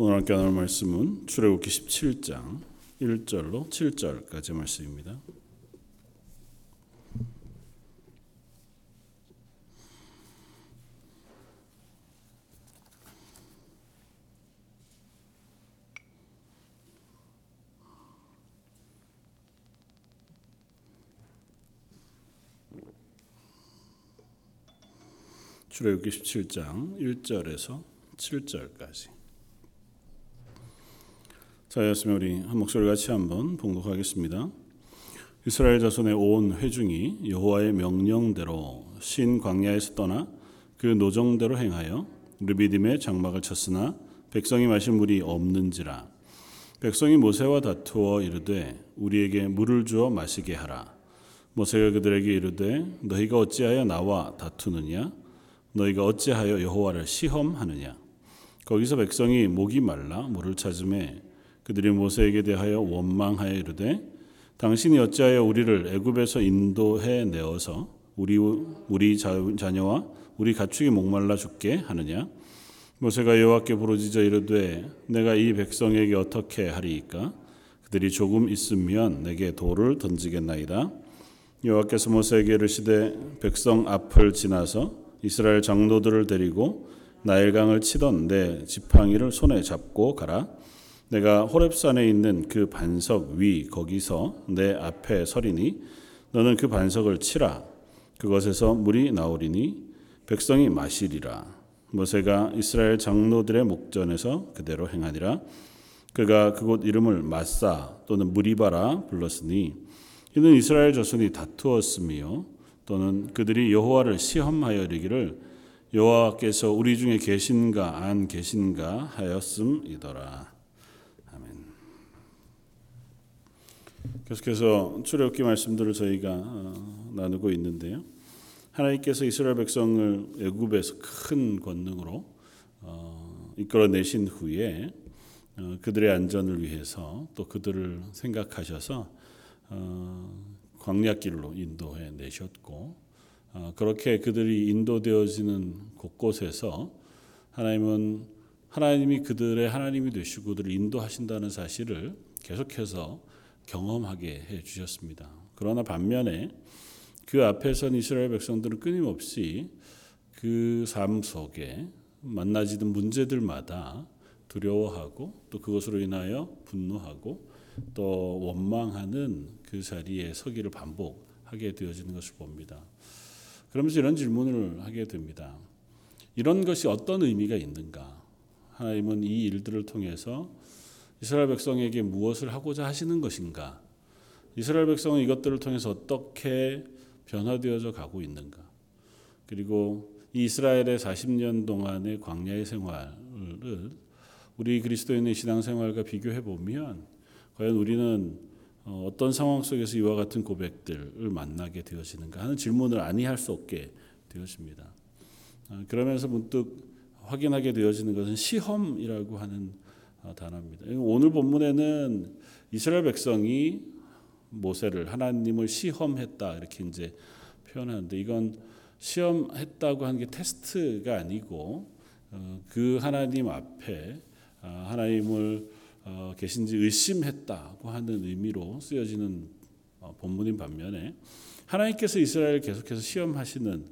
오늘 함께 나눌 말씀은 출애굽기 17장 1절로 7절까지 말씀입니다. 출애굽기 17장 1절에서 7절까지 자였으면 우리 한 목소리 같이 한번 봉독하겠습니다. 이스라엘 자손의 온 회중이 여호와의 명령대로 신 광야에서 떠나 그 노정대로 행하여 르비딤의 장막을 쳤으나 백성이 마실 물이 없는지라. 백성이 모세와 다투어 이르되 우리에게 물을 주어 마시게 하라. 모세가 그들에게 이르되 너희가 어찌하여 나와 다투느냐? 너희가 어찌하여 여호와를 시험하느냐? 거기서 백성이 목이 말라 물을 찾음에 그들이 모세에게 대하여 원망하여 이르되 당신이 어찌하여 우리를 애굽에서 인도해 내어서 우리 우리 자녀와 우리 가축이 목말라 죽게 하느냐? 모세가 여호와께 부르짖어 이르되 내가 이 백성에게 어떻게 하리이까? 그들이 조금 있으면 내게 돌을 던지겠나이다. 여호와께서 모세에게 이르시되 백성 앞을 지나서 이스라엘 장로들을 데리고 나일강을 치던 내 지팡이를 손에 잡고 가라. 내가 호렙산에 있는 그 반석 위 거기서 내 앞에 서리니 너는 그 반석을 치라. 그것에서 물이 나오리니 백성이 마시리라. 모세가 이스라엘 장로들의 목전에서 그대로 행하니라. 그가 그곳 이름을 마사 또는 무리바라 불렀으니 이는 이스라엘 자손이 다투었으며 또는 그들이 여호와를 시험하여 이르기를 여호와께서 우리 중에 계신가 안 계신가 하였음이더라. 아멘. 계속해서 출애굽기 말씀들을 저희가 어, 나누고 있는데요. 하나님께서 이스라엘 백성을 애굽에서 큰 권능으로 어, 이끌어내신 후에 어, 그들의 안전을 위해서 또 그들을 생각하셔서 광야길로 인도해 내셨고 어, 그렇게 그들이 인도되어지는 곳곳에서 하나님은 하나님이 그들의 하나님이 되시고 그들을 인도하신다는 사실을 계속해서 경험하게 해 주셨습니다. 그러나 반면에 그 앞에선 이스라엘 백성들은 끊임없이 그 삶 속에 만나지는 문제들마다 두려워하고 또 그것으로 인하여 분노하고 또 원망하는 그 자리에 서기를 반복하게 되어지는 것을 봅니다. 그러면서 이런 질문을 하게 됩니다. 이런 것이 어떤 의미가 있는가? 하나님은 이 일들을 통해서 이스라엘 백성에게 무엇을 하고자 하시는 것인가? 이스라엘 백성은 이것들을 통해서 어떻게 변화되어져 가고 있는가? 그리고 이 이스라엘의 40년 동안의 광야의 생활을 우리 그리스도인의 신앙생활과 비교해 보면 과연 우리는 어, 어떤 상황 속에서 이와 같은 고백들을 만나게 되어지는가 하는 질문을 아니할 수 없게 되어집니다. 어, 그러면서 문득 확인하게 되어지는 것은 시험이라고 하는 어, 단어입니다. 오늘 본문에는 이스라엘 백성이 모세를 하나님을 시험했다 이렇게 이제 표현하는데 이건 시험했다고 하는 게 테스트가 아니고 그 하나님 앞에 하나님을 어, 계신지 의심했다고 하는 의미로 쓰여지는 어, 본문인 반면에 하나님께서 이스라엘을 계속해서 시험하시는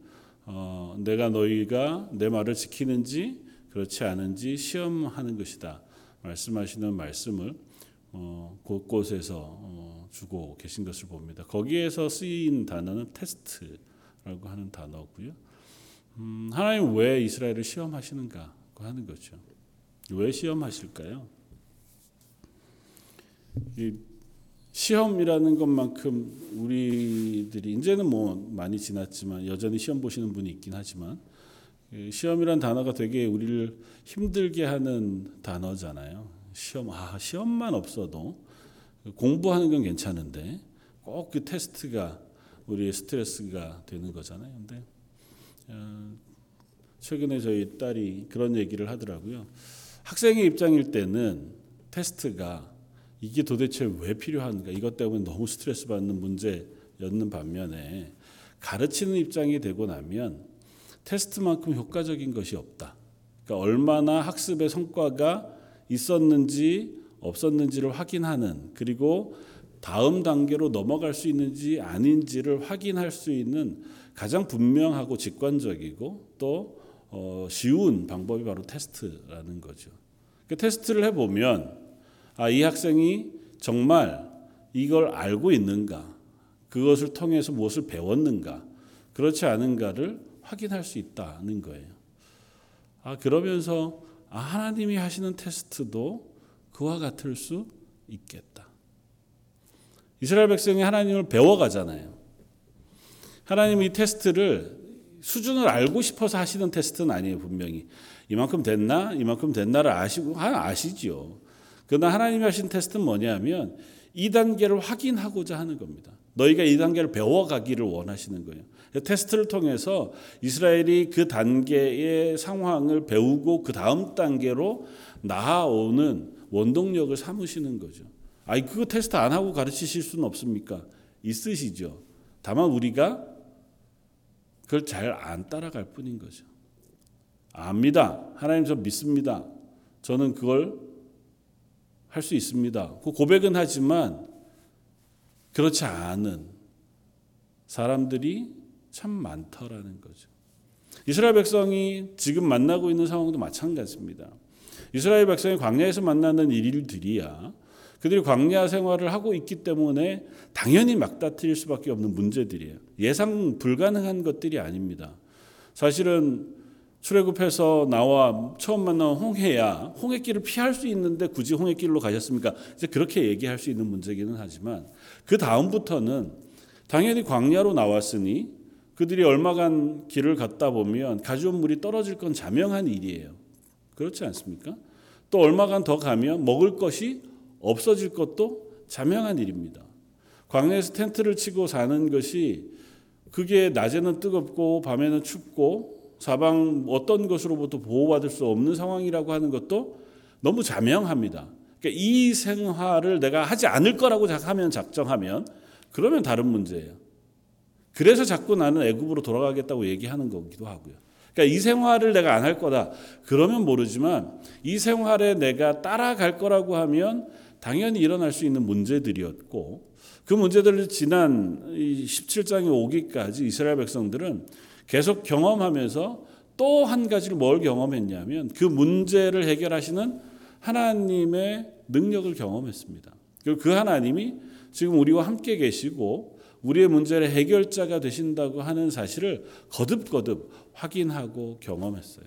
어, 내가 너희가 내 말을 지키는지 그렇지 않은지 시험하는 것이다 말씀하시는 말씀을 어, 곳곳에서 어, 주고 계신 것을 봅니다. 거기에서 쓰인 단어는 테스트라고 하는 단어고요. 음, 하나님 왜 이스라엘을 시험하시는가 하는 거죠. 왜 시험하실까요? 시험이라는 것만큼 우리들이 이제는 뭐 많이 지났지만 여전히 시험 보시는 분이 있긴 하지만 시험이란 단어가 되게 우리를 힘들게 하는 단어잖아요. 시험 아 시험만 없어도 공부하는 건 괜찮은데 꼭 그 테스트가 우리의 스트레스가 되는 거잖아요. 근데 어, 최근에 저희 딸이 그런 얘기를 하더라고요. 학생의 입장일 때는 테스트가 이게 도대체 왜 필요한가? 이것 때문에 너무 스트레스 받는 문제였는 반면에 가르치는 입장이 되고 나면 테스트만큼 효과적인 것이 없다. 그러니까 얼마나 학습의 성과가 있었는지 없었는지를 확인하는 그리고 다음 단계로 넘어갈 수 있는지 아닌지를 확인할 수 있는 가장 분명하고 직관적이고 또 어, 쉬운 방법이 바로 테스트라는 거죠. 그 테스트를 해보면 아, 이 학생이 정말 이걸 알고 있는가, 그것을 통해서 무엇을 배웠는가, 그렇지 않은가를 확인할 수 있다는 거예요. 아, 그러면서 아, 하나님이 하시는 테스트도 그와 같을 수 있겠다. 이스라엘 백성이 하나님을 배워가잖아요. 하나님 이 테스트를 수준을 알고 싶어서 하시는 테스트는 아니에요, 분명히. 이만큼 됐나? 이만큼 됐나를 아시고, 아시죠. 그러나 하나님이 하신 테스트는 뭐냐면 이 단계를 확인하고자 하는 겁니다. 너희가 이 단계를 배워가기를 원하시는 거예요. 테스트를 통해서 이스라엘이 그 단계의 상황을 배우고 그 다음 단계로 나아오는 원동력을 삼으시는 거죠. 아이 그거 테스트 안 하고 가르치실 수는 없습니까? 있으시죠. 다만 우리가 그걸 잘 안 따라갈 뿐인 거죠. 압니다. 하나님 저 믿습니다. 저는 그걸 할 수 있습니다. 그 고백은 하지만 그렇지 않은 사람들이 참 많더라는 거죠. 이스라엘 백성이 지금 만나고 있는 상황도 마찬가지입니다. 이스라엘 백성이 광야에서 만나는 일들이야 그들이 광야 생활을 하고 있기 때문에 당연히 막다트릴 수밖에 없는 문제들이에요. 예상 불가능한 것들이 아닙니다. 사실은 출애굽해서 나와 처음 만난 홍해야 홍해길을 피할 수 있는데 굳이 홍해길로 가셨습니까? 이제 그렇게 얘기할 수 있는 문제기는 하지만 그 다음부터는 당연히 광야로 나왔으니 그들이 얼마간 길을 걷다 보면 가져온 물이 떨어질 건 자명한 일이에요. 그렇지 않습니까? 또 얼마간 더 가면 먹을 것이 없어질 것도 자명한 일입니다. 광야에서 텐트를 치고 사는 것이 그게 낮에는 뜨겁고 밤에는 춥고 사방 어떤 것으로부터 보호받을 수 없는 상황이라고 하는 것도 너무 자명합니다. 그러니까 이 생활을 내가 하지 않을 거라고 하면 작정하면 그러면 다른 문제예요. 그래서 자꾸 나는 애굽으로 돌아가겠다고 얘기하는 거기도 하고요. 그러니까 이 생활을 내가 안 할 거다. 그러면 모르지만 이 생활에 내가 따라갈 거라고 하면 당연히 일어날 수 있는 문제들이었고 그 문제들을 지난 17장에 오기까지 이스라엘 백성들은 계속 경험하면서 또 한 가지를 뭘 경험했냐면 그 문제를 해결하시는 하나님의 능력을 경험했습니다. 그리고 그 하나님이 지금 우리와 함께 계시고 우리의 문제를 해결자가 되신다고 하는 사실을 거듭거듭 확인하고 경험했어요.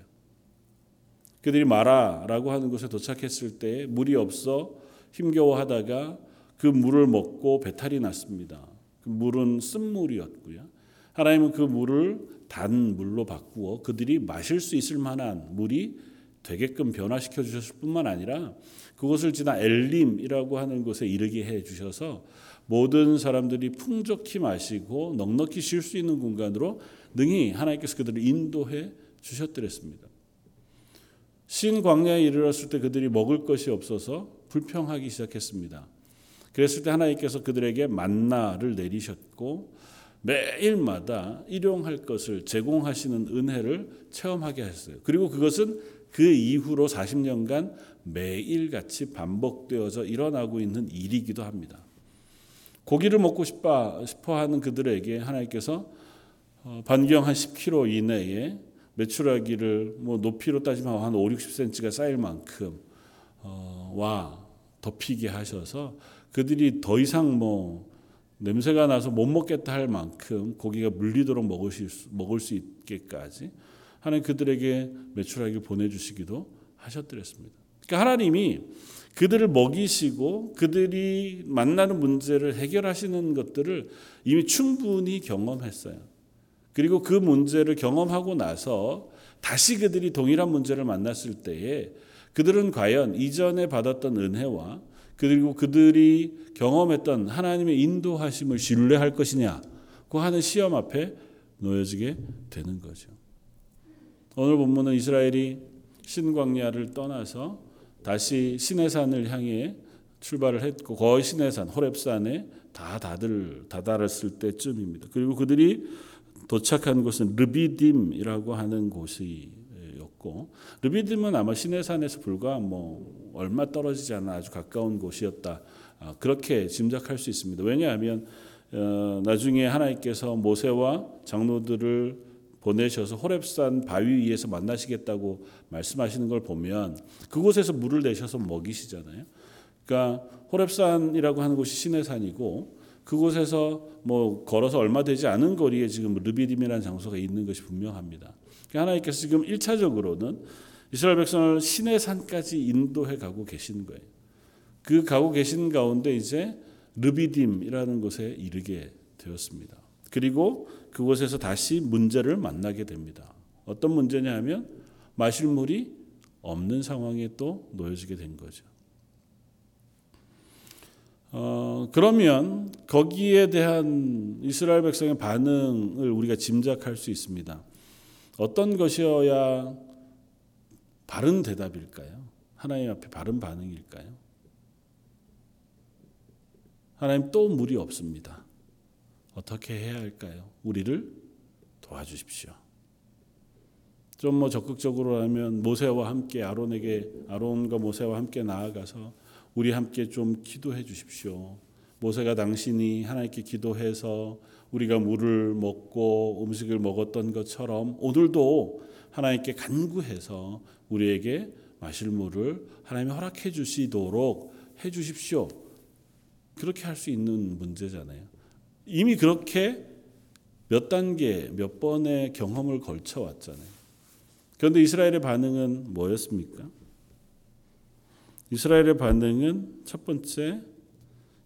그들이 마라라고 하는 곳에 도착했을 때 물이 없어 힘겨워하다가 그 물을 먹고 배탈이 났습니다. 그 물은 쓴물이었고요. 하나님은 그 물을 단 물로 바꾸어 그들이 마실 수 있을 만한 물이 되게끔 변화시켜 주셨을 뿐만 아니라 그곳을 지나 엘림이라고 하는 곳에 이르게 해 주셔서 모든 사람들이 풍족히 마시고 넉넉히 쉴 수 있는 공간으로 능히 하나님께서 그들을 인도해 주셨더랬습니다. 신 광야에 이르렀을 때 그들이 먹을 것이 없어서 불평하기 시작했습니다. 그랬을 때 하나님께서 그들에게 만나를 내리셨고 매일마다 일용할 것을 제공하시는 은혜를 체험하게 하셨어요. 그리고 그것은 그 이후로 40년간 매일같이 반복되어져 일어나고 있는 일이기도 합니다. 고기를 먹고 싶어, 싶어 하는 그들에게 하나님께서 어, 반경 한 10km 이내에 메추라기를 뭐 높이로 따지면 한 5, 60cm가 쌓일 만큼 어, 와 덮이게 하셔서 그들이 더 이상 뭐 냄새가 나서 못 먹겠다 할 만큼 고기가 물리도록 먹을 수, 먹을 수 있게까지 하나님 그들에게 메추라기를 보내주시기도 하셨더랬습니다. 그러니까 하나님이 그들을 먹이시고 그들이 만나는 문제를 해결하시는 것들을 이미 충분히 경험했어요. 그리고 그 문제를 경험하고 나서 다시 그들이 동일한 문제를 만났을 때에 그들은 과연 이전에 받았던 은혜와 그리고 그들이 경험했던 하나님의 인도하심을 신뢰할 것이냐고 하는 시험 앞에 놓여지게 되는 거죠. 오늘 본문은 이스라엘이 신광야를 떠나서 다시 시내산을 향해 출발을 했고 거의 시내산 호렙산에 다 다들 다다랐을 때쯤입니다. 그리고 그들이 도착한 곳은 르비딤이라고 하는 곳이 었고 르비딤은 아마 시내산에서 불과 뭐 얼마 떨어지지 않아 아주 가까운 곳이었다. 아, 그렇게 짐작할 수 있습니다. 왜냐하면 어, 나중에 하나님께서 모세와 장로들을 보내셔서 호렙산 바위 위에서 만나시겠다고 말씀하시는 걸 보면 그곳에서 물을 내셔서 먹이시잖아요. 그러니까 호렙산이라고 하는 곳이 신의 산이고 그곳에서 뭐 걸어서 얼마 되지 않은 거리에 지금 르비딤이라는 장소가 있는 것이 분명합니다. 그러니까 하나님께서 지금 1차적으로는 이스라엘 백성을 신의 산까지 인도해 가고 계신 거예요. 그 가고 계신 가운데 이제 르비딤이라는 곳에 이르게 되었습니다. 그리고 그곳에서 다시 문제를 만나게 됩니다. 어떤 문제냐 하면 마실 물이 없는 상황에 또 놓여지게 된 거죠. 어, 그러면 거기에 대한 이스라엘 백성의 반응을 우리가 짐작할 수 있습니다. 어떤 것이어야 바른 대답일까요? 하나님 앞에 바른 반응일까요? 하나님 또 물이 없습니다. 어떻게 해야 할까요? 우리를 도와주십시오. 좀 뭐 적극적으로 하면 모세와 함께 아론에게 아론과 모세와 함께 나아가서 우리 함께 좀 기도해 주십시오. 모세가 당신이 하나님께 기도해서 우리가 물을 먹고 음식을 먹었던 것처럼 오늘도 하나님께 간구해서 우리에게 마실 물을 하나님이 허락해 주시도록 해 주십시오. 그렇게 할 수 있는 문제잖아요. 이미 그렇게 몇 단계, 몇 번의 경험을 걸쳐 왔잖아요. 그런데 이스라엘의 반응은 뭐였습니까? 이스라엘의 반응은 첫 번째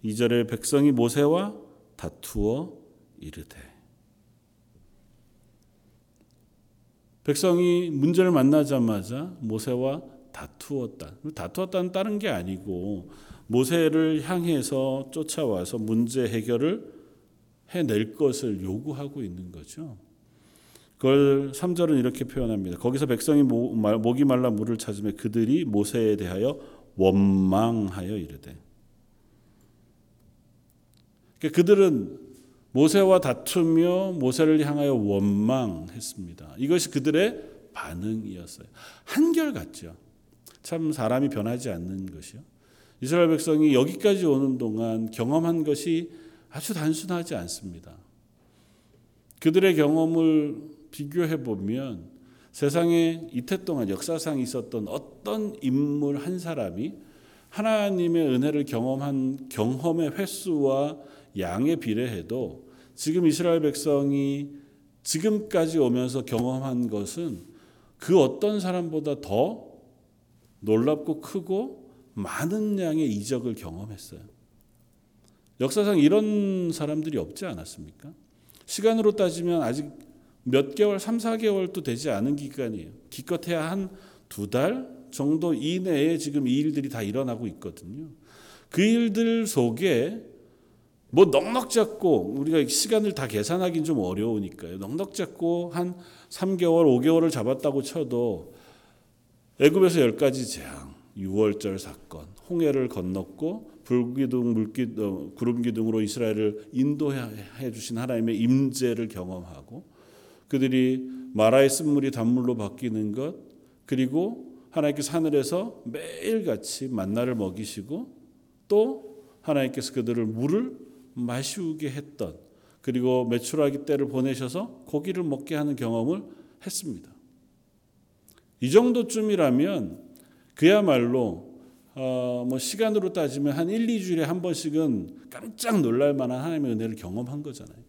2절에 백성이 모세와 다투어 이르되 백성이 문제를 만나자마자 모세와 다투었다. 다투었다는 다른 게 아니고 모세를 향해서 쫓아와서 문제 해결을 해낼 것을 요구하고 있는 거죠. 그걸 3절은 이렇게 표현합니다. 거기서 백성이 목이 말라 물을 찾으며 그들이 모세에 대하여 원망하여 이르되 그러니까 그들은 모세와 다투며 모세를 향하여 원망했습니다. 이것이 그들의 반응이었어요. 한결같죠. 참 사람이 변하지 않는 것이요. 이스라엘 백성이 여기까지 오는 동안 경험한 것이 아주 단순하지 않습니다. 그들의 경험을 비교해 보면 세상에 이태 동안 역사상 있었던 어떤 인물 한 사람이 하나님의 은혜를 경험한 경험의 횟수와 양에 비례해도 지금 이스라엘 백성이 지금까지 오면서 경험한 것은 그 어떤 사람보다 더 놀랍고 크고 많은 양의 이적을 경험했어요. 역사상 이런 사람들이 없지 않았습니까? 시간으로 따지면 아직 몇 개월, 3, 4개월도 되지 않은 기간이에요. 기껏해야 한 두 달 정도 이내에 지금 이 일들이 다 일어나고 있거든요. 그 일들 속에 뭐 넉넉 잡고 우리가 시간을 다 계산하기는 좀 어려우니까요. 넉넉 잡고 한 3개월, 5개월을 잡았다고 쳐도 애굽에서 열 가지 재앙, 6월절 사건, 홍해를 건넜고 불기둥, 물기, 어, 구름 기둥으로 이스라엘을 인도해 주신 하나님의 임재를 경험하고 그들이 마라의 쓴물이 단물로 바뀌는 것 그리고 하나님께서 하늘에서 매일같이 만나를 먹이시고 또 하나님께서 그들을 물을 마시게 했던 그리고 메추라기 때를 보내셔서 고기를 먹게 하는 경험을 했습니다. 이 정도쯤이라면 그야말로 어, 뭐 시간으로 따지면 한 1, 2주일에 한 번씩은 깜짝 놀랄 만한 하나님의 은혜를 경험한 거잖아요.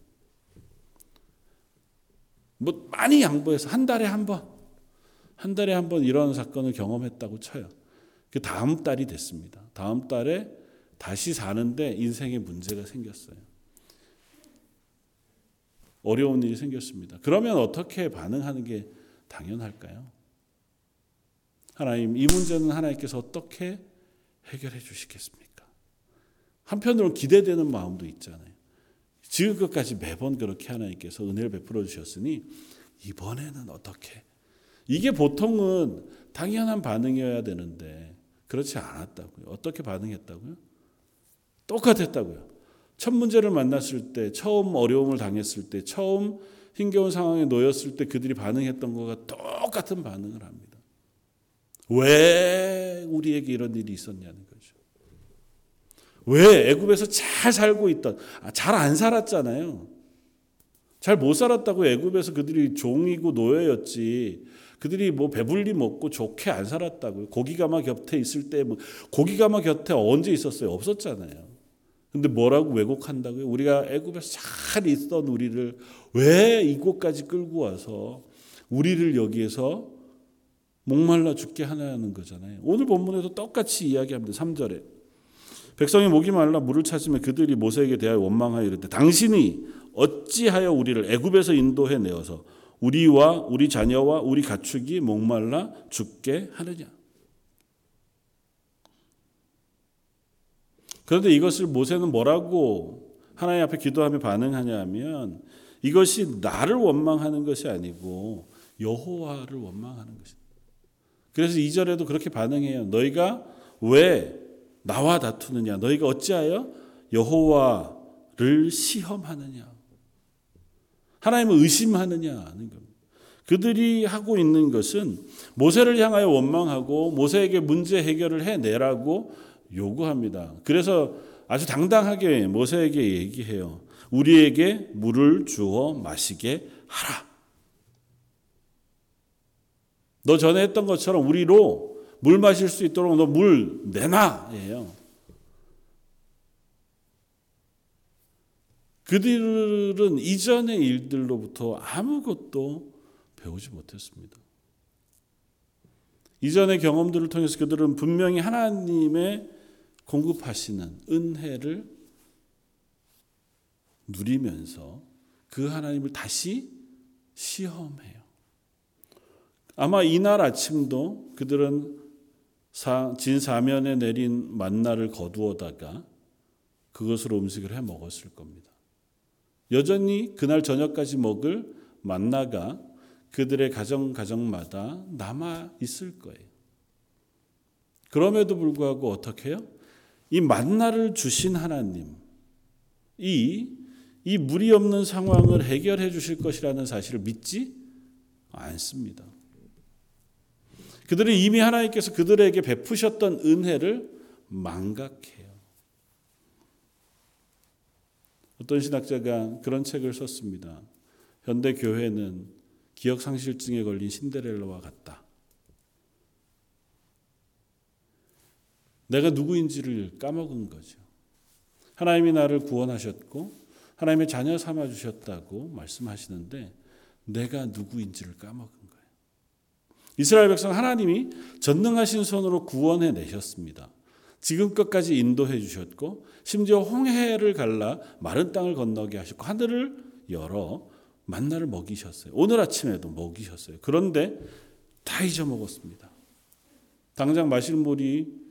뭐 많이 양보해서 한 달에 한 번, 한 달에 한 번 이런 사건을 경험했다고 쳐요. 그 다음 달이 됐습니다. 다음 달에 다시 사는데 인생에 문제가 생겼어요. 어려운 일이 생겼습니다. 그러면 어떻게 반응하는 게 당연할까요? 하나님, 이 문제는 하나님께서 어떻게 해결해 주시겠습니까? 한편으로 기대되는 마음도 있잖아요. 지금까지 매번 그렇게 하나님께서 은혜를 베풀어 주셨으니 이번에는 어떻게? 이게 보통은 당연한 반응이어야 되는데 그렇지 않았다고요. 어떻게 반응했다고요? 똑같았다고요. 첫 문제를 만났을 때, 처음 어려움을 당했을 때, 처음 힘겨운 상황에 놓였을 때 그들이 반응했던 것과 똑같은 반응을 합니다. 왜 우리에게 이런 일이 있었냐는 거죠. 왜 애굽에서 잘 살고 있던 아, 잘안 살았잖아요. 잘 못 살았다고 애굽에서 그들이 종이고 노예였지. 그들이 뭐 배불리 먹고 좋게 안 살았다고요. 고기가마 곁에 있을 때 뭐 고기가마 곁에 언제 있었어요? 없었잖아요. 근데 뭐라고 왜곡한다고요? 우리가 애굽에서 잘 있던 우리를 왜 이곳까지 끌고 와서 우리를 여기에서 목말라 죽게 하냐는 거잖아요. 오늘 본문에도 똑같이 이야기합니다. 3절에. 백성이 목이 말라 물을 찾으며 그들이 모세에게 대하여 원망하여 이르되 당신이 어찌하여 우리를 애굽에서 인도해 내어서 우리와 우리 자녀와 우리 가축이 목말라 죽게 하느냐. 그런데 이것을 모세는 뭐라고 하나님 앞에 기도하며 반응하냐 하면 이것이 나를 원망하는 것이 아니고 여호와를 원망하는 것이다. 그래서 2절에도 그렇게 반응해요. 너희가 왜 나와 다투느냐? 너희가 어찌하여 여호와를 시험하느냐? 하나님을 의심하느냐는 겁니다. 그들이 하고 있는 것은 모세를 향하여 원망하고 모세에게 문제 해결을 해내라고 요구합니다. 그래서 아주 당당하게 모세에게 얘기해요. 우리에게 물을 주어 마시게 하라. 너 전에 했던 것처럼 우리로 물 마실 수 있도록 너 물 내놔. 예요. 그들은 이전의 일들로부터 아무것도 배우지 못했습니다. 이전의 경험들을 통해서 그들은 분명히 하나님의 공급하시는 은혜를 누리면서 그 하나님을 다시 시험해요. 아마 이날 아침도 그들은 진 사면에 내린 만나를 거두어다가 그것으로 음식을 해 먹었을 겁니다. 여전히 그날 저녁까지 먹을 만나가 그들의 가정 가정마다 남아 있을 거예요. 그럼에도 불구하고 어떻게 해요? 이 만나를 주신 하나님, 이, 이 물이 없는 상황을 해결해 주실 것이라는 사실을 믿지 않습니다. 그들은 이미 하나님께서 그들에게 베푸셨던 은혜를 망각해요. 어떤 신학자가 그런 책을 썼습니다. 현대 교회는 기억 상실증에 걸린 신데렐라와 같다. 내가 누구인지를 까먹은 거죠. 하나님이 나를 구원하셨고 하나님의 자녀 삼아 주셨다고 말씀하시는데 내가 누구인지를 까먹은 거예요. 이스라엘 백성 하나님이 전능하신 손으로 구원해 내셨습니다. 지금껏까지 인도해 주셨고 심지어 홍해를 갈라 마른 땅을 건너게 하셨고 하늘을 열어 만나를 먹이셨어요. 오늘 아침에도 먹이셨어요. 그런데 다 잊어먹었습니다. 당장 마실 물이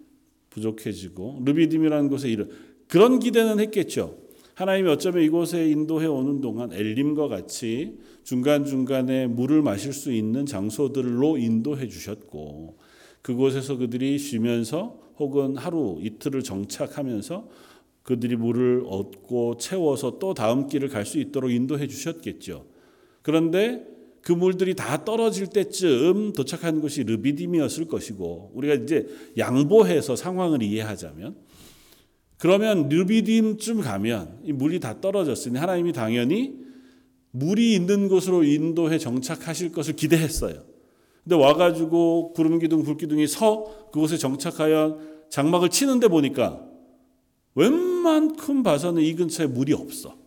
부족해지고 르비딤이라는 곳에 이르 그런 기대는 했겠죠. 하나님이 어쩌면 이곳에 인도해 오는 동안 엘림과 같이 중간중간에 물을 마실 수 있는 장소들로 인도해 주셨고 그곳에서 그들이 쉬면서 혹은 하루 이틀을 정착하면서 그들이 물을 얻고 채워서 또 다음 길을 갈 수 있도록 인도해 주셨겠죠. 그런데 그 물들이 다 떨어질 때쯤 도착한 곳이 르비딤이었을 것이고 우리가 이제 양보해서 상황을 이해하자면 그러면 르비딤쯤 가면 이 물이 다 떨어졌으니 하나님이 당연히 물이 있는 곳으로 인도해 정착하실 것을 기대했어요. 근데 와가지고 구름 기둥, 불 기둥이 서 그곳에 정착하여 장막을 치는데 보니까 웬만큼 봐서는 이 근처에 물이 없어.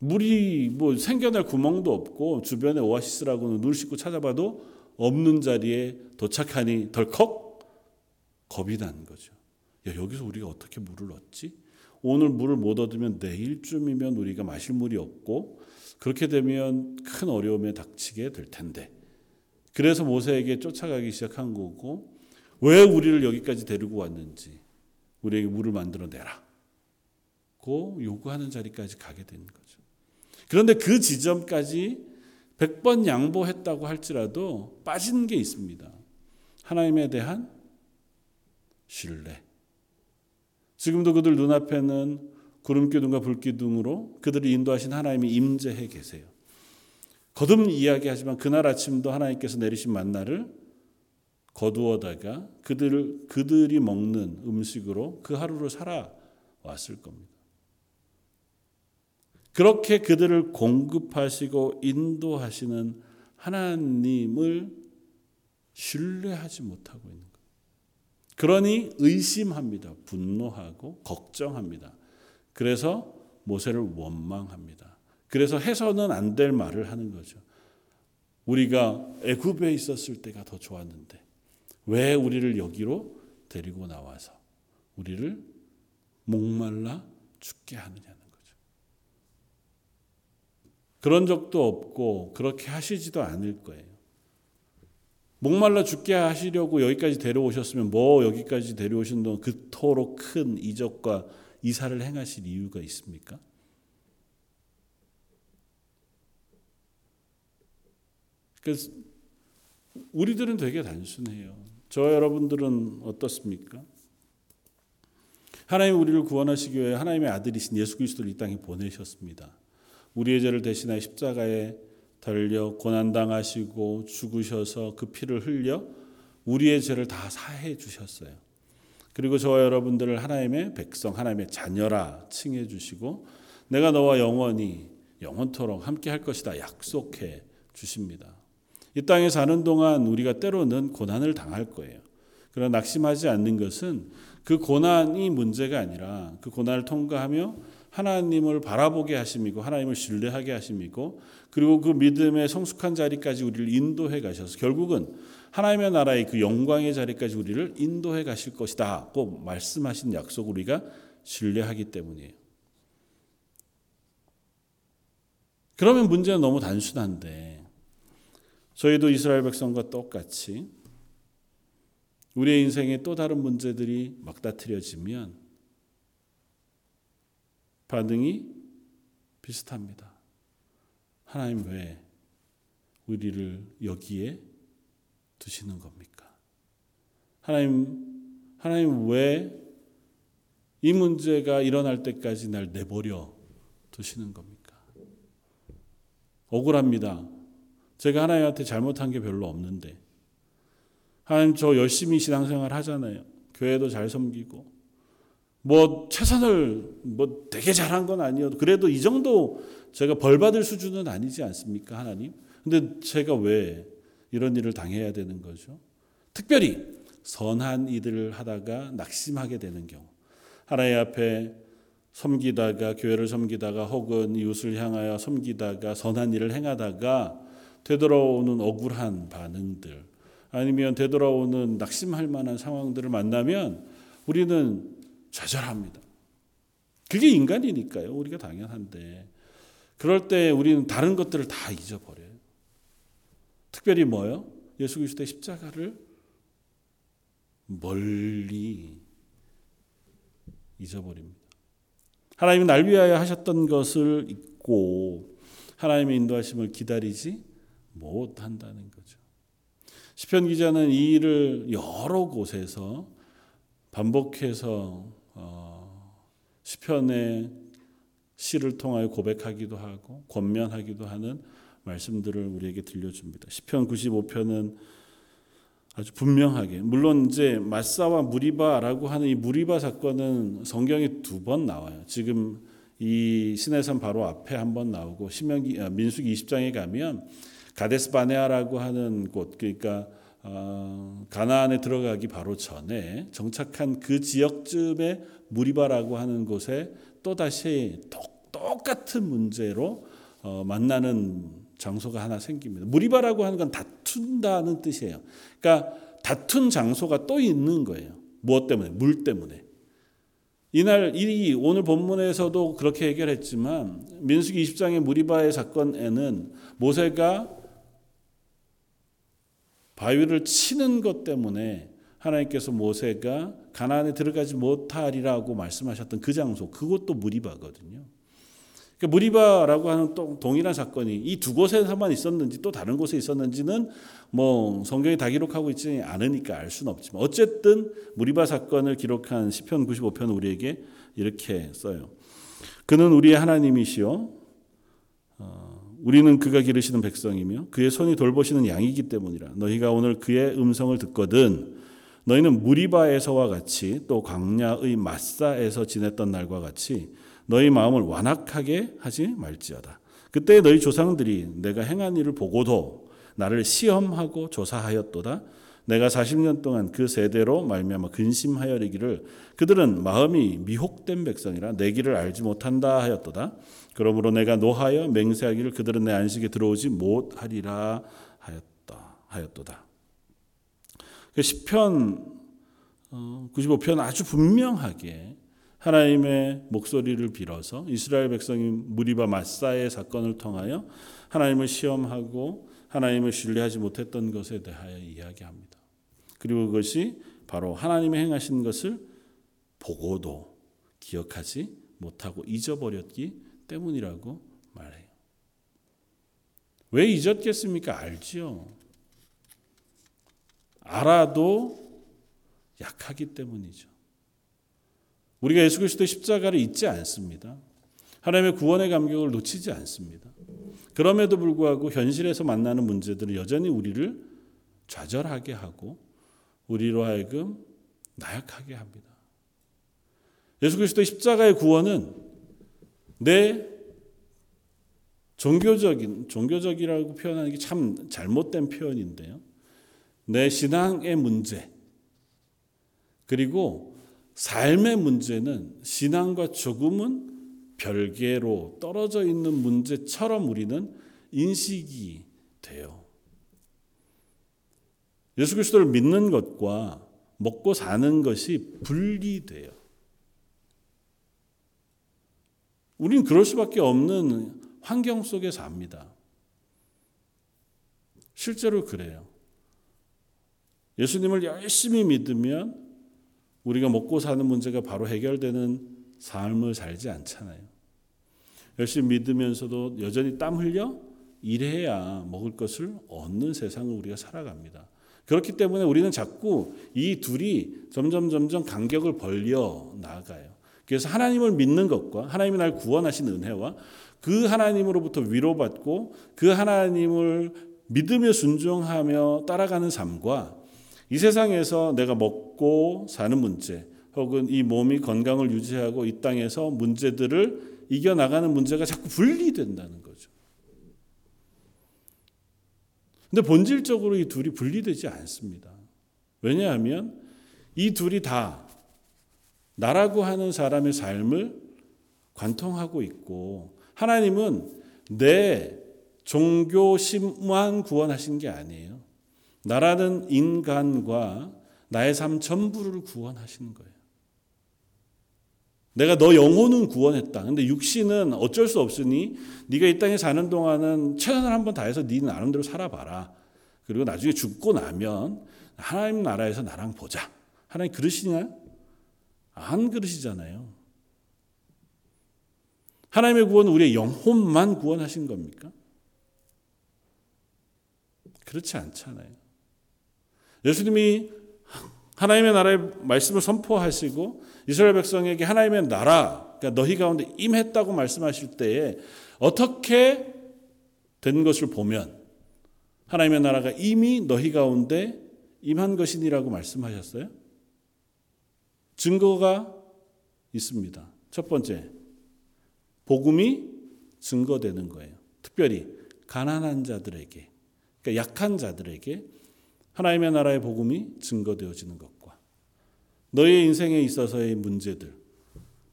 물이 뭐 생겨날 구멍도 없고 주변에 오아시스라고는 눈 씻고 찾아봐도 없는 자리에 도착하니 덜컥 겁이 난 거죠. 야, 여기서 우리가 어떻게 물을 얻지? 오늘 물을 못 얻으면 내일쯤이면 우리가 마실 물이 없고 그렇게 되면 큰 어려움에 닥치게 될 텐데. 그래서 모세에게 쫓아가기 시작한 거고 왜 우리를 여기까지 데리고 왔는지 우리에게 물을 만들어 내라. 고 요구하는 자리까지 가게 된 거죠. 그런데 그 지점까지 100번 양보했다고 할지라도 빠진 게 있습니다. 하나님에 대한 신뢰. 지금도 그들 눈앞에는 구름 기둥과 불 기둥으로 그들을 인도하신 하나님이 임재해 계세요. 거듭 이야기하지만 그날 아침도 하나님께서 내리신 만나를 거두어다가 그들 그들이 먹는 음식으로 그 하루를 살아왔을 겁니다. 그렇게 그들을 공급하시고 인도하시는 하나님을 신뢰하지 못하고 있는 거예요. 그러니 의심합니다. 분노하고 걱정합니다. 그래서 모세를 원망합니다. 그래서 해서는 안 될 말을 하는 거죠. 우리가 애굽에 있었을 때가 더 좋았는데 왜 우리를 여기로 데리고 나와서 우리를 목말라 죽게 하느냐는 거죠. 그런 적도 없고 그렇게 하시지도 않을 거예요. 목말라 죽게 하시려고 여기까지 데려오셨으면 뭐 여기까지 데려오신 동안 그토록 큰 이적과 이사를 행하실 이유가 있습니까? 그래서 우리들은 되게 단순해요. 저 여러분들은 어떻습니까? 하나님 우리를 구원하시기 위해 하나님의 아들이신 예수 그리스도를 이 땅에 보내셨습니다. 우리의 죄를 대신하여 십자가에 달려 고난 당하시고 죽으셔서 그 피를 흘려 우리의 죄를 다 사해 주셨어요. 그리고 저와 여러분들을 하나님의 백성, 하나님의 자녀라 칭해 주시고 내가 너와 영원히 영원토록 함께 할 것이다 약속해 주십니다. 이 땅에 사는 동안 우리가 때로는 고난을 당할 거예요. 그러나 낙심하지 않는 것은 그 고난이 문제가 아니라 그 고난을 통과하며 하나님을 바라보게 하심이고 하나님을 신뢰하게 하심이고 그리고 그 믿음의 성숙한 자리까지 우리를 인도해 가셔서 결국은 하나님의 나라의 그 영광의 자리까지 우리를 인도해 가실 것이다고 말씀하신 약속을 우리가 신뢰하기 때문이에요. 그러면 문제는 너무 단순한데 저희도 이스라엘 백성과 똑같이 우리의 인생에 또 다른 문제들이 막다트려지면 반응이 비슷합니다. 하나님 왜 우리를 여기에 두시는 겁니까? 하나님, 하나님 왜 이 문제가 일어날 때까지 날 내버려 두시는 겁니까? 억울합니다. 제가 하나님한테 잘못한 게 별로 없는데. 하나님 저 열심히 신앙생활 하잖아요. 교회도 잘 섬기고. 뭐 최선을 뭐 되게 잘한 건 아니어도 그래도 이 정도 제가 벌 받을 수준은 아니지 않습니까, 하나님? 근데 제가 왜 이런 일을 당해야 되는 거죠? 특별히 선한 일을 하다가 낙심하게 되는 경우. 하나님 앞에 섬기다가 교회를 섬기다가 혹은 이웃을 향하여 섬기다가 선한 일을 행하다가 되돌아오는 억울한 반응들 아니면 되돌아오는 낙심할 만한 상황들을 만나면 우리는 좌절합니다. 그게 인간이니까요. 우리가 당연한데 그럴 때 우리는 다른 것들을 다 잊어버려요. 특별히 뭐요? 예수 그리스도의 십자가를 멀리 잊어버립니다. 하나님이 날 위하여 하셨던 것을 잊고 하나님의 인도하심을 기다리지 못한다는 거죠. 시편 기자는 이 일을 여러 곳에서 반복해서 어, 시편의 시를 통하여 고백하기도 하고 권면하기도 하는 말씀들을 우리에게 들려줍니다. 시편 95편은 아주 분명하게 물론 이제 마사와 무리바라고 하는 이 무리바 사건은 성경에 두 번 나와요. 지금 이 시내산 바로 앞에 한 번 나오고 신명기 아, 민수기 20장에 가면 가데스 바네아라고 하는 곳 그러니까 어, 가나안에 들어가기 바로 전에 정착한 그 지역쯤에 무리바라고 하는 곳에 또 다시 똑같은 문제로 어, 만나는 장소가 하나 생깁니다. 무리바라고 하는 건 다툰다는 뜻이에요. 그러니까 다툰 장소가 또 있는 거예요. 무엇 때문에? 물 때문에. 이날 이 오늘 본문에서도 그렇게 해결했지만 민수기 20장의 무리바의 사건에는 모세가 바위를 치는 것 때문에 하나님께서 모세가 가나안에 들어가지 못하리라고 말씀하셨던 그 장소 그것도 무리바거든요. 그러니까 무리바라고 하는 또 동일한 사건이 이 두 곳에서만 있었는지 또 다른 곳에 있었는지는 뭐 성경이 다 기록하고 있지 않으니까 알 수는 없지만 어쨌든 무리바 사건을 기록한 시편 95편 우리에게 이렇게 써요. 그는 우리의 하나님이시요 어, 우리는 그가 기르시는 백성이며 그의 손이 돌보시는 양이기 때문이라. 너희가 오늘 그의 음성을 듣거든 너희는 무리바에서와 같이 또 광야의 마사에서 지냈던 날과 같이 너희 마음을 완악하게 하지 말지어다. 그때 너희 조상들이 내가 행한 일을 보고도 나를 시험하고 조사하였도다. 내가 40년 동안 그 세대로 말미암아 근심하여리기를 그들은 마음이 미혹된 백성이라 내 길을 알지 못한다 하였도다. 그러므로 내가 노하여 맹세하기를 그들은 내 안식에 들어오지 못하리라 하였다 하였도다. 그 시편 95편 어, 아주 분명하게 하나님의 목소리를 빌어서 이스라엘 백성이 무리바 마사의 사건을 통하여 하나님을 시험하고 하나님을 신뢰하지 못했던 것에 대하여 이야기합니다. 그리고 그것이 바로 하나님이 행하신 것을 보고도 기억하지 못하고 잊어버렸기 때문이라고 말해요. 왜 잊었겠습니까? 알지요. 알아도 약하기 때문이죠. 우리가 예수 그리스도의 십자가를 잊지 않습니다. 하나님의 구원의 감격을 놓치지 않습니다. 그럼에도 불구하고 현실에서 만나는 문제들은 여전히 우리를 좌절하게 하고 우리로 하여금 나약하게 합니다. 예수 그리스도의 십자가의 구원은 내 종교적인 종교적이라고 표현하는 게 참 잘못된 표현인데요. 내 신앙의 문제 그리고 삶의 문제는 신앙과 조금은 별개로 떨어져 있는 문제처럼 우리는 인식이 돼요. 예수 그리스도를 믿는 것과 먹고 사는 것이 분리돼요. 우리는 그럴 수밖에 없는 환경 속에 삽니다. 실제로 그래요. 예수님을 열심히 믿으면 우리가 먹고 사는 문제가 바로 해결되는 삶을 살지 않잖아요. 열심히 믿으면서도 여전히 땀 흘려 일해야 먹을 것을 얻는 세상을 우리가 살아갑니다. 그렇기 때문에 우리는 자꾸 이 둘이 점점 점점 간격을 벌려 나가요. 그래서 하나님을 믿는 것과 하나님이 날 구원하신 은혜와 그 하나님으로부터 위로받고 그 하나님을 믿으며 순종하며 따라가는 삶과 이 세상에서 내가 먹고 사는 문제 혹은 이 몸이 건강을 유지하고 이 땅에서 문제들을 이겨나가는 문제가 자꾸 분리된다는 거죠. 근데 본질적으로 이 둘이 분리되지 않습니다. 왜냐하면 이 둘이 다 나라고 하는 사람의 삶을 관통하고 있고 하나님은 내 종교심만 구원하신 게 아니에요. 나라는 인간과 나의 삶 전부를 구원하시는 거예요. 내가 너 영혼은 구원했다. 근데 육신은 어쩔 수 없으니 네가 이 땅에 사는 동안은 최선을 한번 다해서 네 나름대로 살아봐라. 그리고 나중에 죽고 나면 하나님 나라에서 나랑 보자. 하나님 그러시냐? 안 그러시잖아요. 하나님의 구원은 우리의 영혼만 구원하신 겁니까? 그렇지 않잖아요. 예수님이 하나님의 나라의 말씀을 선포하시고 이스라엘 백성에게 하나님의 나라, 그러니까 너희 가운데 임했다고 말씀하실 때에 어떻게 된 것을 보면 하나님의 나라가 이미 너희 가운데 임한 것이니라고 말씀하셨어요. 증거가 있습니다. 첫 번째, 복음이 증거되는 거예요. 특별히 가난한 자들에게, 그러니까 약한 자들에게 하나님의 나라의 복음이 증거되어지는 것과 너의 인생에 있어서의 문제들,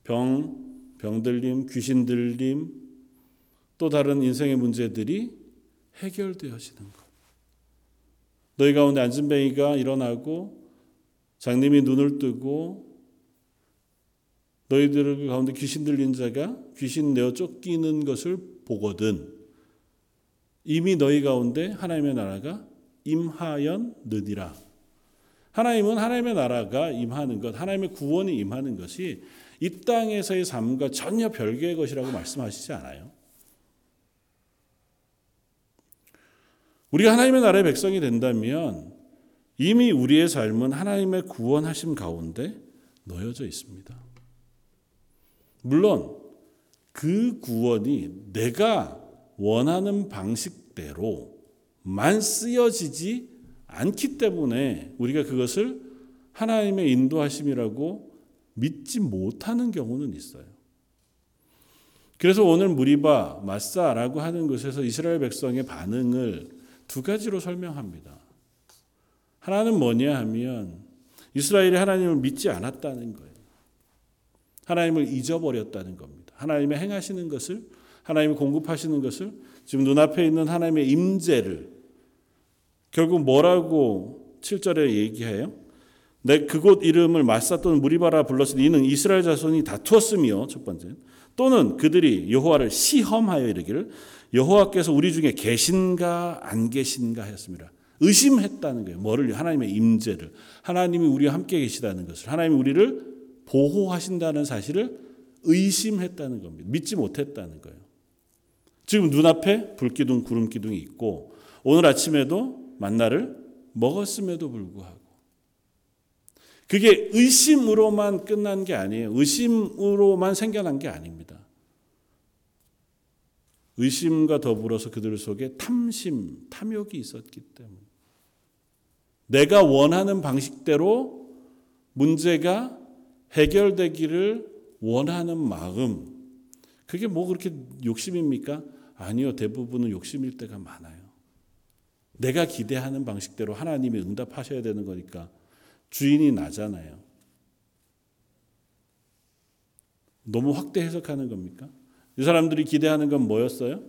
병, 병들림, 귀신 들림, 또 다른 인생의 문제들이 해결되어지는 것. 너희 가운데 안진뱅이가 일어나고 장님이 눈을 뜨고 너희들 가운데 귀신 들린 자가 귀신 내어 쫓기는 것을 보거든 이미 너희 가운데 하나님의 나라가 임하였느니라. 하나님은 하나님의 나라가 임하는 것, 하나님의 구원이 임하는 것이 이 땅에서의 삶과 전혀 별개의 것이라고 말씀하시지 않아요. 우리가 하나님의 나라의 백성이 된다면 이미 우리의 삶은 하나님의 구원하심 가운데 놓여져 있습니다. 물론 그 구원이 내가 원하는 방식대로만 쓰여지지 않기 때문에 우리가 그것을 하나님의 인도하심이라고 믿지 못하는 경우는 있어요. 그래서 오늘 무리바 마사라고 하는 것에서 이스라엘 백성의 반응을 두 가지로 설명합니다. 하나는 뭐냐 하면 이스라엘이 하나님을 믿지 않았다는 거예요. 하나님을 잊어버렸다는 겁니다. 하나님의 행하시는 것을 하나님이 공급하시는 것을 지금 눈앞에 있는 하나님의 임재를 결국 뭐라고 7절에 얘기해요? 내 그곳 이름을 마사 또는 무리바라 불렀으니 이는 이스라엘 자손이 다투었으며 첫 번째 또는 그들이 여호와를 시험하여 이르기를 여호와께서 우리 중에 계신가 안 계신가 했습니다. 의심했다는 거예요. 뭐를 하나님의 임재를 하나님이 우리와 함께 계시다는 것을 하나님이 우리를 보호하신다는 사실을 의심했다는 겁니다. 믿지 못했다는 거예요. 지금 눈앞에 불기둥 구름 기둥이 있고 오늘 아침에도 만나를 먹었음에도 불구하고 그게 의심으로만 끝난 게 아니에요. 의심으로만 생겨난 게 아닙니다. 의심과 더불어서 그들 속에 탐심, 탐욕이 있었기 때문에 내가 원하는 방식대로 문제가 해결되기를 원하는 마음 그게 뭐 그렇게 욕심입니까? 아니요. 대부분은 욕심일 때가 많아요. 내가 기대하는 방식대로 하나님이 응답하셔야 되는 거니까 주인이 나잖아요. 너무 확대 해석하는 겁니까? 이 사람들이 기대하는 건 뭐였어요?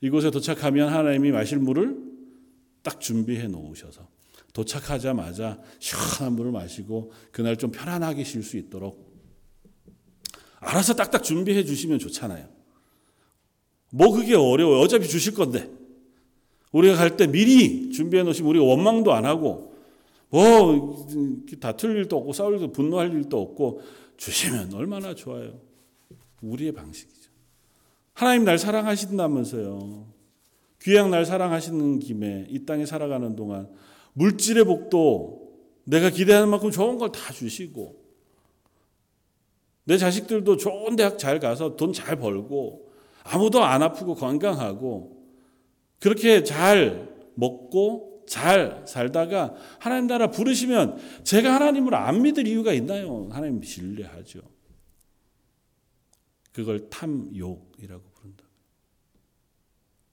이곳에 도착하면 하나님이 마실 물을 딱 준비해 놓으셔서 도착하자마자 시원한 물을 마시고 그날 좀 편안하게 쉴 수 있도록 알아서 딱딱 준비해 주시면 좋잖아요. 뭐 그게 어려워요. 어차피 주실 건데. 우리가 갈 때 미리 준비해 놓으시면 우리가 원망도 안 하고 뭐 다툴 일도 없고 싸울 일도 분노할 일도 없고 주시면 얼마나 좋아요. 우리의 방식이죠. 하나님 날 사랑하신다면서요. 귀양 날 사랑하시는 김에 이 땅에 살아가는 동안 물질의 복도 내가 기대하는 만큼 좋은 걸 다 주시고 내 자식들도 좋은 대학 잘 가서 돈 잘 벌고 아무도 안 아프고 건강하고 그렇게 잘 먹고 잘 살다가 하나님 나라 부르시면 제가 하나님을 안 믿을 이유가 있나요? 하나님 신뢰하죠. 그걸 탐욕이라고 부른다.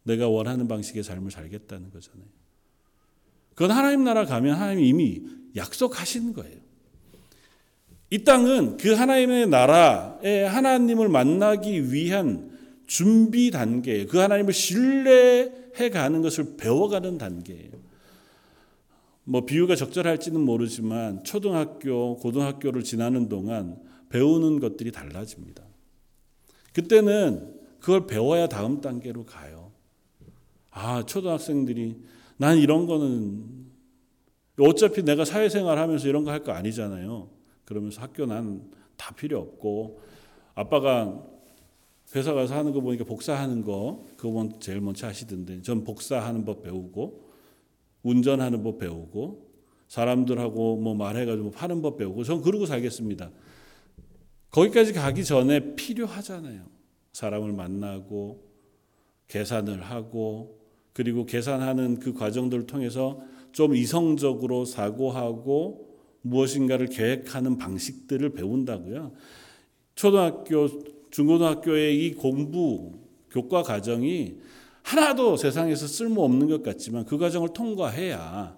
내가 원하는 방식의 삶을 살겠다는 거잖아요. 그건 하나님 나라 가면 하나님이 이미 약속하신 거예요. 이 땅은 그 하나님의 나라에 하나님을 만나기 위한 준비 단계, 그 하나님을 신뢰해 가는 것을 배워가는 단계예요. 뭐 비유가 적절할지는 모르지만 초등학교, 고등학교를 지나는 동안 배우는 것들이 달라집니다. 그때는 그걸 배워야 다음 단계로 가요. 아, 초등학생들이 난 이런 거는 어차피 내가 사회생활 하면서 이런 거 할 거 아니잖아요. 그러면서 학교 난 다 필요 없고 아빠가 회사 가서 하는 거 보니까 복사하는 거 그거 제일 먼저 하시던데 전 복사하는 법 배우고 운전하는 법 배우고 사람들하고 뭐 말해가지고 파는 법 배우고 전 그러고 살겠습니다. 거기까지 가기 전에 필요하잖아요. 사람을 만나고 계산을 하고 그리고 계산하는 그 과정들을 통해서 좀 이성적으로 사고하고 무엇인가를 계획하는 방식들을 배운다고요. 초등학교, 중고등학교의 이 공부, 교과 과정이 하나도 세상에서 쓸모없는 것 같지만 그 과정을 통과해야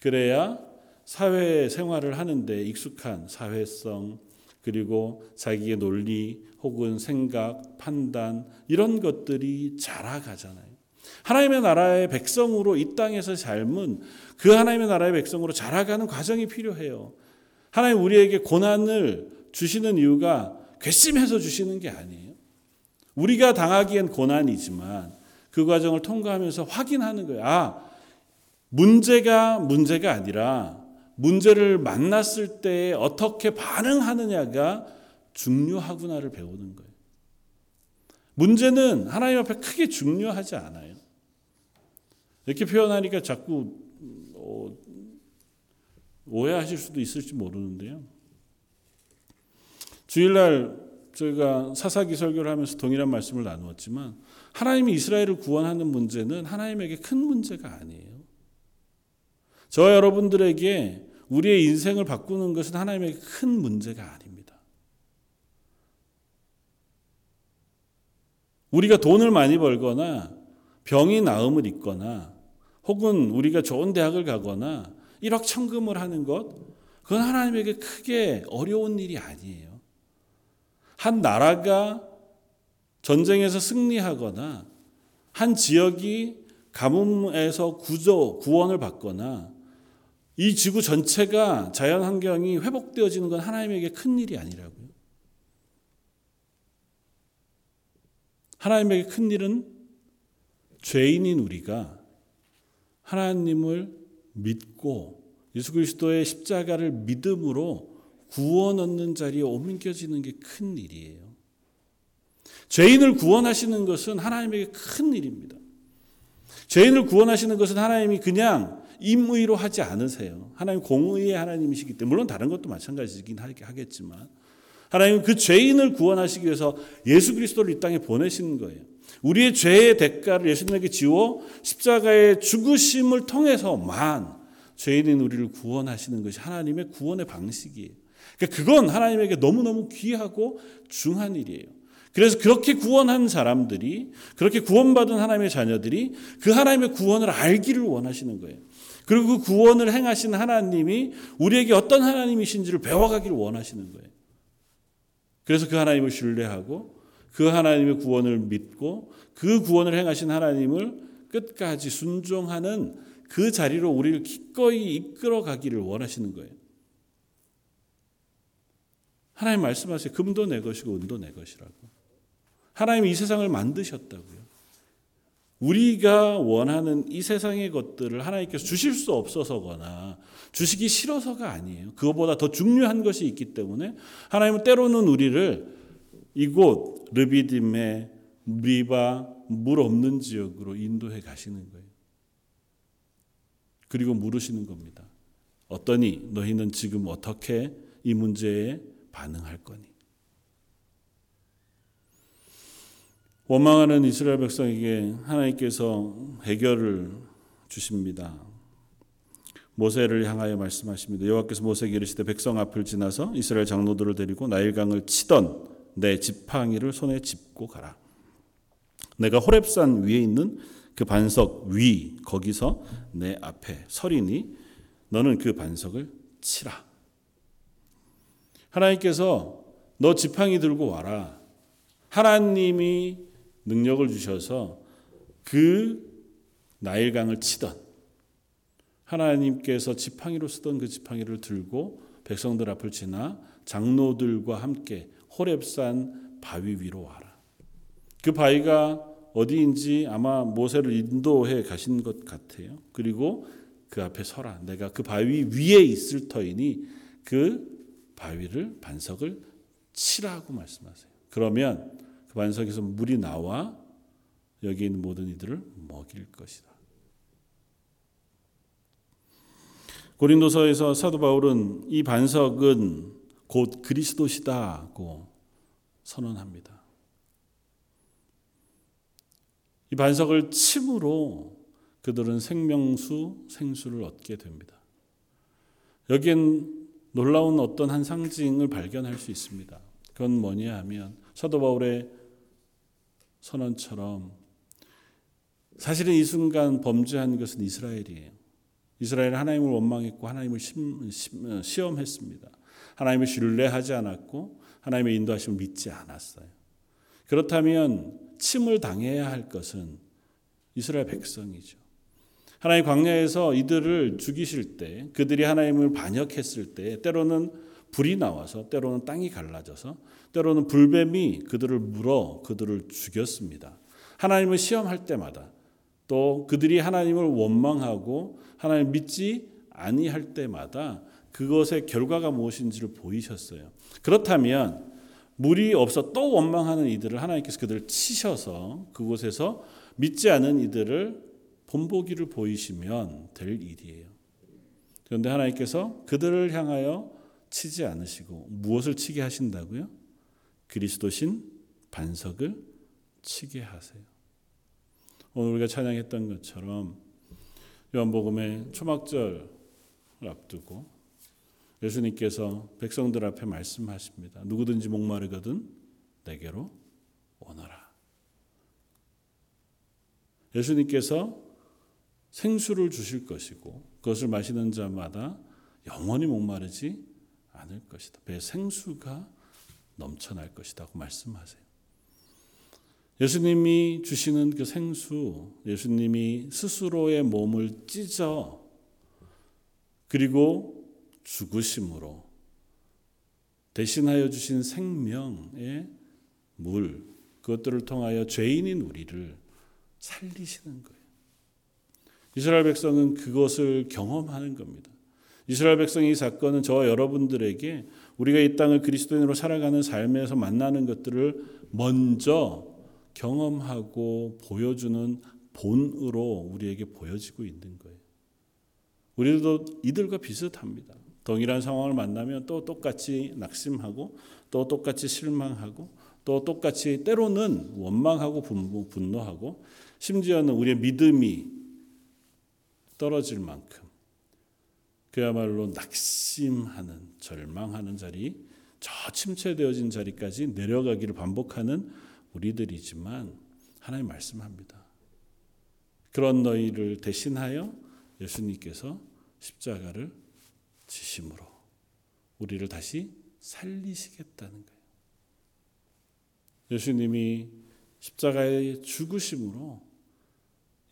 그래야 사회 생활을 하는데 익숙한 사회성 그리고 자기의 논리 혹은 생각, 판단 이런 것들이 자라가잖아요. 하나님의 나라의 백성으로 이 땅에서 삶은 그 하나님의 나라의 백성으로 자라가는 과정이 필요해요. 하나님 우리에게 고난을 주시는 이유가 괘씸해서 주시는 게 아니에요. 우리가 당하기엔 고난이지만 그 과정을 통과하면서 확인하는 거예요. 아, 문제가 문제가 아니라 문제를 만났을 때 어떻게 반응하느냐가 중요하구나를 배우는 거예요. 문제는 하나님 앞에 크게 중요하지 않아요. 이렇게 표현하니까 자꾸 어, 오해하실 수도 있을지 모르는데요. 주일날 저희가 사사기 설교를 하면서 동일한 말씀을 나누었지만 하나님이 이스라엘을 구원하는 문제는 하나님에게 큰 문제가 아니에요. 저 여러분들에게 우리의 인생을 바꾸는 것은 하나님에게 큰 문제가 아닙니다. 우리가 돈을 많이 벌거나 병이 나음을 입거나 혹은 우리가 좋은 대학을 가거나 일확천금을 하는 것 그건 하나님에게 크게 어려운 일이 아니에요. 한 나라가 전쟁에서 승리하거나 한 지역이 가뭄에서 구조 구원을 받거나 이 지구 전체가 자연 환경이 회복되어지는 건 하나님에게 큰 일이 아니라고요. 하나님에게 큰 일은 죄인인 우리가 하나님을 믿고 예수 그리스도의 십자가를 믿음으로 구원 얻는 자리에 옮겨지는 게 큰 일이에요. 죄인을 구원하시는 것은 하나님에게 큰 일입니다. 죄인을 구원하시는 것은 하나님이 그냥 임의로 하지 않으세요. 하나님 공의의 하나님이시기 때문에 물론 다른 것도 마찬가지긴 하겠지만 하나님은 그 죄인을 구원하시기 위해서 예수 그리스도를 이 땅에 보내시는 거예요. 우리의 죄의 대가를 예수님에게 지워 십자가의 죽으심을 통해서만 죄인인 우리를 구원하시는 것이 하나님의 구원의 방식이에요. 그러니까 그건 하나님에게 너무너무 귀하고 중한 일이에요. 그래서 그렇게 구원한 사람들이 그렇게 구원받은 하나님의 자녀들이 그 하나님의 구원을 알기를 원하시는 거예요. 그리고 그 구원을 행하신 하나님이 우리에게 어떤 하나님이신지를 배워가기를 원하시는 거예요. 그래서 그 하나님을 신뢰하고 그 하나님의 구원을 믿고 그 구원을 행하신 하나님을 끝까지 순종하는 그 자리로 우리를 기꺼이 이끌어 가기를 원하시는 거예요. 하나님 말씀하세요. 금도 내 것이고 은도 내 것이라고. 하나님이 이 세상을 만드셨다고요. 우리가 원하는 이 세상의 것들을 하나님께서 주실 수 없어서거나 주시기 싫어서가 아니에요. 그것보다 더 중요한 것이 있기 때문에 하나님은 때로는 우리를 이곳 르비딤의 리바 물 없는 지역으로 인도해 가시는 거예요. 그리고 물으시는 겁니다. 어떠니 너희는 지금 어떻게 이 문제에 반응할 거니? 원망하는 이스라엘 백성에게 하나님께서 해결을 주십니다. 모세를 향하여 말씀하십니다. 여호와께서 모세에게 이르시되 백성 앞을 지나서 이스라엘 장로들을 데리고 나일강을 치던 내 지팡이를 손에 짚고 가라. 내가 호렙산 위에 있는 그 반석 위 거기서 내 앞에 서리니 너는 그 반석을 치라. 하나님께서 너 지팡이 들고 와라. 하나님이 능력을 주셔서 그 나일강을 치던 하나님께서 지팡이로 쓰던 그 지팡이를 들고 백성들 앞을 지나 장로들과 함께 호렙산 바위 위로 와라. 그 바위가 어디인지 아마 모세를 인도해 가신 것 같아요. 그리고 그 앞에 서라. 내가 그 바위 위에 있을 터이니 그 바위를 반석을 치라고 말씀하세요. 그러면 그 반석에서 물이 나와 여기 있는 모든 이들을 먹일 것이다. 고린도서에서 사도 바울은 이 반석은 곧 그리스도시다고 선언합니다. 이 반석을 침으로 그들은 생명수, 생수를 얻게 됩니다. 여기엔 놀라운 어떤 한 상징을 발견할 수 있습니다. 그건 뭐냐 하면 사도 바울의 선언처럼 사실은 이 순간 범죄한 것은 이스라엘이에요. 이스라엘은 하나님을 원망했고 하나님을 시험했습니다. 하나님을 신뢰하지 않았고 하나님의 인도하심을 믿지 않았어요. 그렇다면 침을 당해야 할 것은 이스라엘 백성이죠. 하나님 광야에서 이들을 죽이실 때 그들이 하나님을 반역했을 때 때로는 불이 나와서 때로는 땅이 갈라져서 때로는 불뱀이 그들을 물어 그들을 죽였습니다. 하나님을 시험할 때마다 또 그들이 하나님을 원망하고 하나님 믿지 아니할 때마다 그것의 결과가 무엇인지를 보이셨어요. 그렇다면 물이 없어 또 원망하는 이들을 하나님께서 그들을 치셔서 그곳에서 믿지 않은 이들을 본보기를 보이시면 될 일이에요. 그런데 하나님께서 그들을 향하여 치지 않으시고 무엇을 치게 하신다고요? 그리스도신 반석을 치게 하세요. 오늘 우리가 찬양했던 것처럼 요한복음의 초막절을 앞두고 예수님께서 백성들 앞에 말씀하십니다. 누구든지 목마르거든 내게로 오너라. 예수님께서 생수를 주실 것이고 그것을 마시는 자마다 영원히 목마르지 않을 것이다. 배 생수가 넘쳐날 것이다고 말씀하세요. 예수님이 주시는 그 생수, 예수님이 스스로의 몸을 찢어 그리고 죽으심으로 대신하여 주신 생명의 물, 그것들을 통하여 죄인인 우리를 살리시는 거예요. 이스라엘 백성은 그것을 경험하는 겁니다. 이스라엘 백성의 이 사건은 저와 여러분들에게 우리가 이 땅을 그리스도인으로 살아가는 삶에서 만나는 것들을 먼저 경험하고 보여주는 본으로 우리에게 보여지고 있는 거예요. 우리도 이들과 비슷합니다. 동일한 상황을 만나면 또 똑같이 낙심하고 또 똑같이 실망하고 또 똑같이 때로는 원망하고 분노하고 심지어는 우리의 믿음이 떨어질 만큼 그야말로 낙심하는 절망하는 자리 저 침체되어진 자리까지 내려가기를 반복하는 우리들이지만 하나님 말씀합니다. 그런 너희를 대신하여 예수님께서 십자가를 지심으로 우리를 다시 살리시겠다는 거예요. 예수님이 십자가의 죽으심으로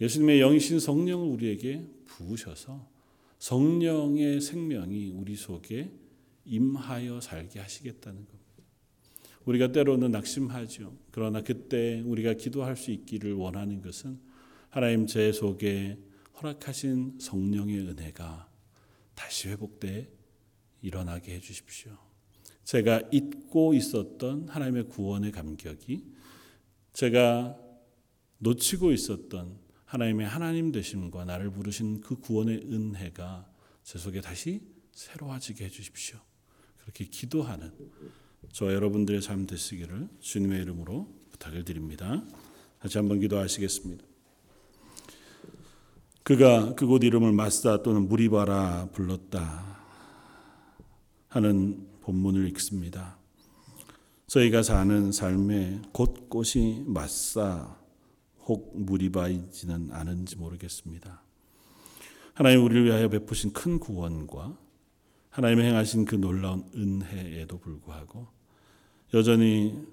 예수님의 영이신 성령을 우리에게 부으셔서 성령의 생명이 우리 속에 임하여 살게 하시겠다는 겁니다. 우리가 때로는 낙심하죠. 그러나 그때 우리가 기도할 수 있기를 원하는 것은 하나님 제 속에 허락하신 성령의 은혜가 다시 회복돼 일어나게 해 주십시오. 제가 잊고 있었던 하나님의 구원의 감격이 제가 놓치고 있었던 하나님의 하나님 되심과 나를 부르신 그 구원의 은혜가 제 속에 다시 새로워지게 해 주십시오. 그렇게 기도하는 저 여러분들의 삶 되시기를 주님의 이름으로 부탁을 드립니다. 다시 한번 기도하시겠습니다. 그가 그곳 이름을 마사 또는 무리바라 불렀다 하는 본문을 읽습니다. 저희가 사는 삶에 곳곳이 마사 혹 무리바이지는 않은지 모르겠습니다. 하나님 우리를 위하여 베푸신 큰 구원과 하나님의 행하신 그 놀라운 은혜에도 불구하고 여전히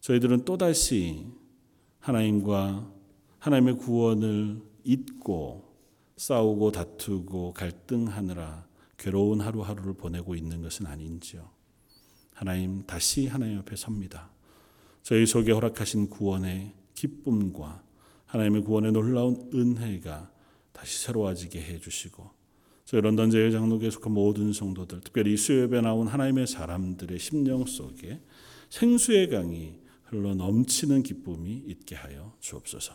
저희들은 또다시 하나님과 하나님의 구원을 잊고 싸우고 다투고 갈등하느라 괴로운 하루하루를 보내고 있는 것은 아닌지요. 하나님 다시 하나님 앞에 섭니다. 저희 속에 허락하신 구원의 기쁨과 하나님의 구원의 놀라운 은혜가 다시 새로워지게 해 주시고 저희 런던 제일 장로교에 속한 모든 성도들 특별히 수요예배 나온 하나님의 사람들의 심령 속에 생수의 강이 흘러 넘치는 기쁨이 있게 하여 주옵소서.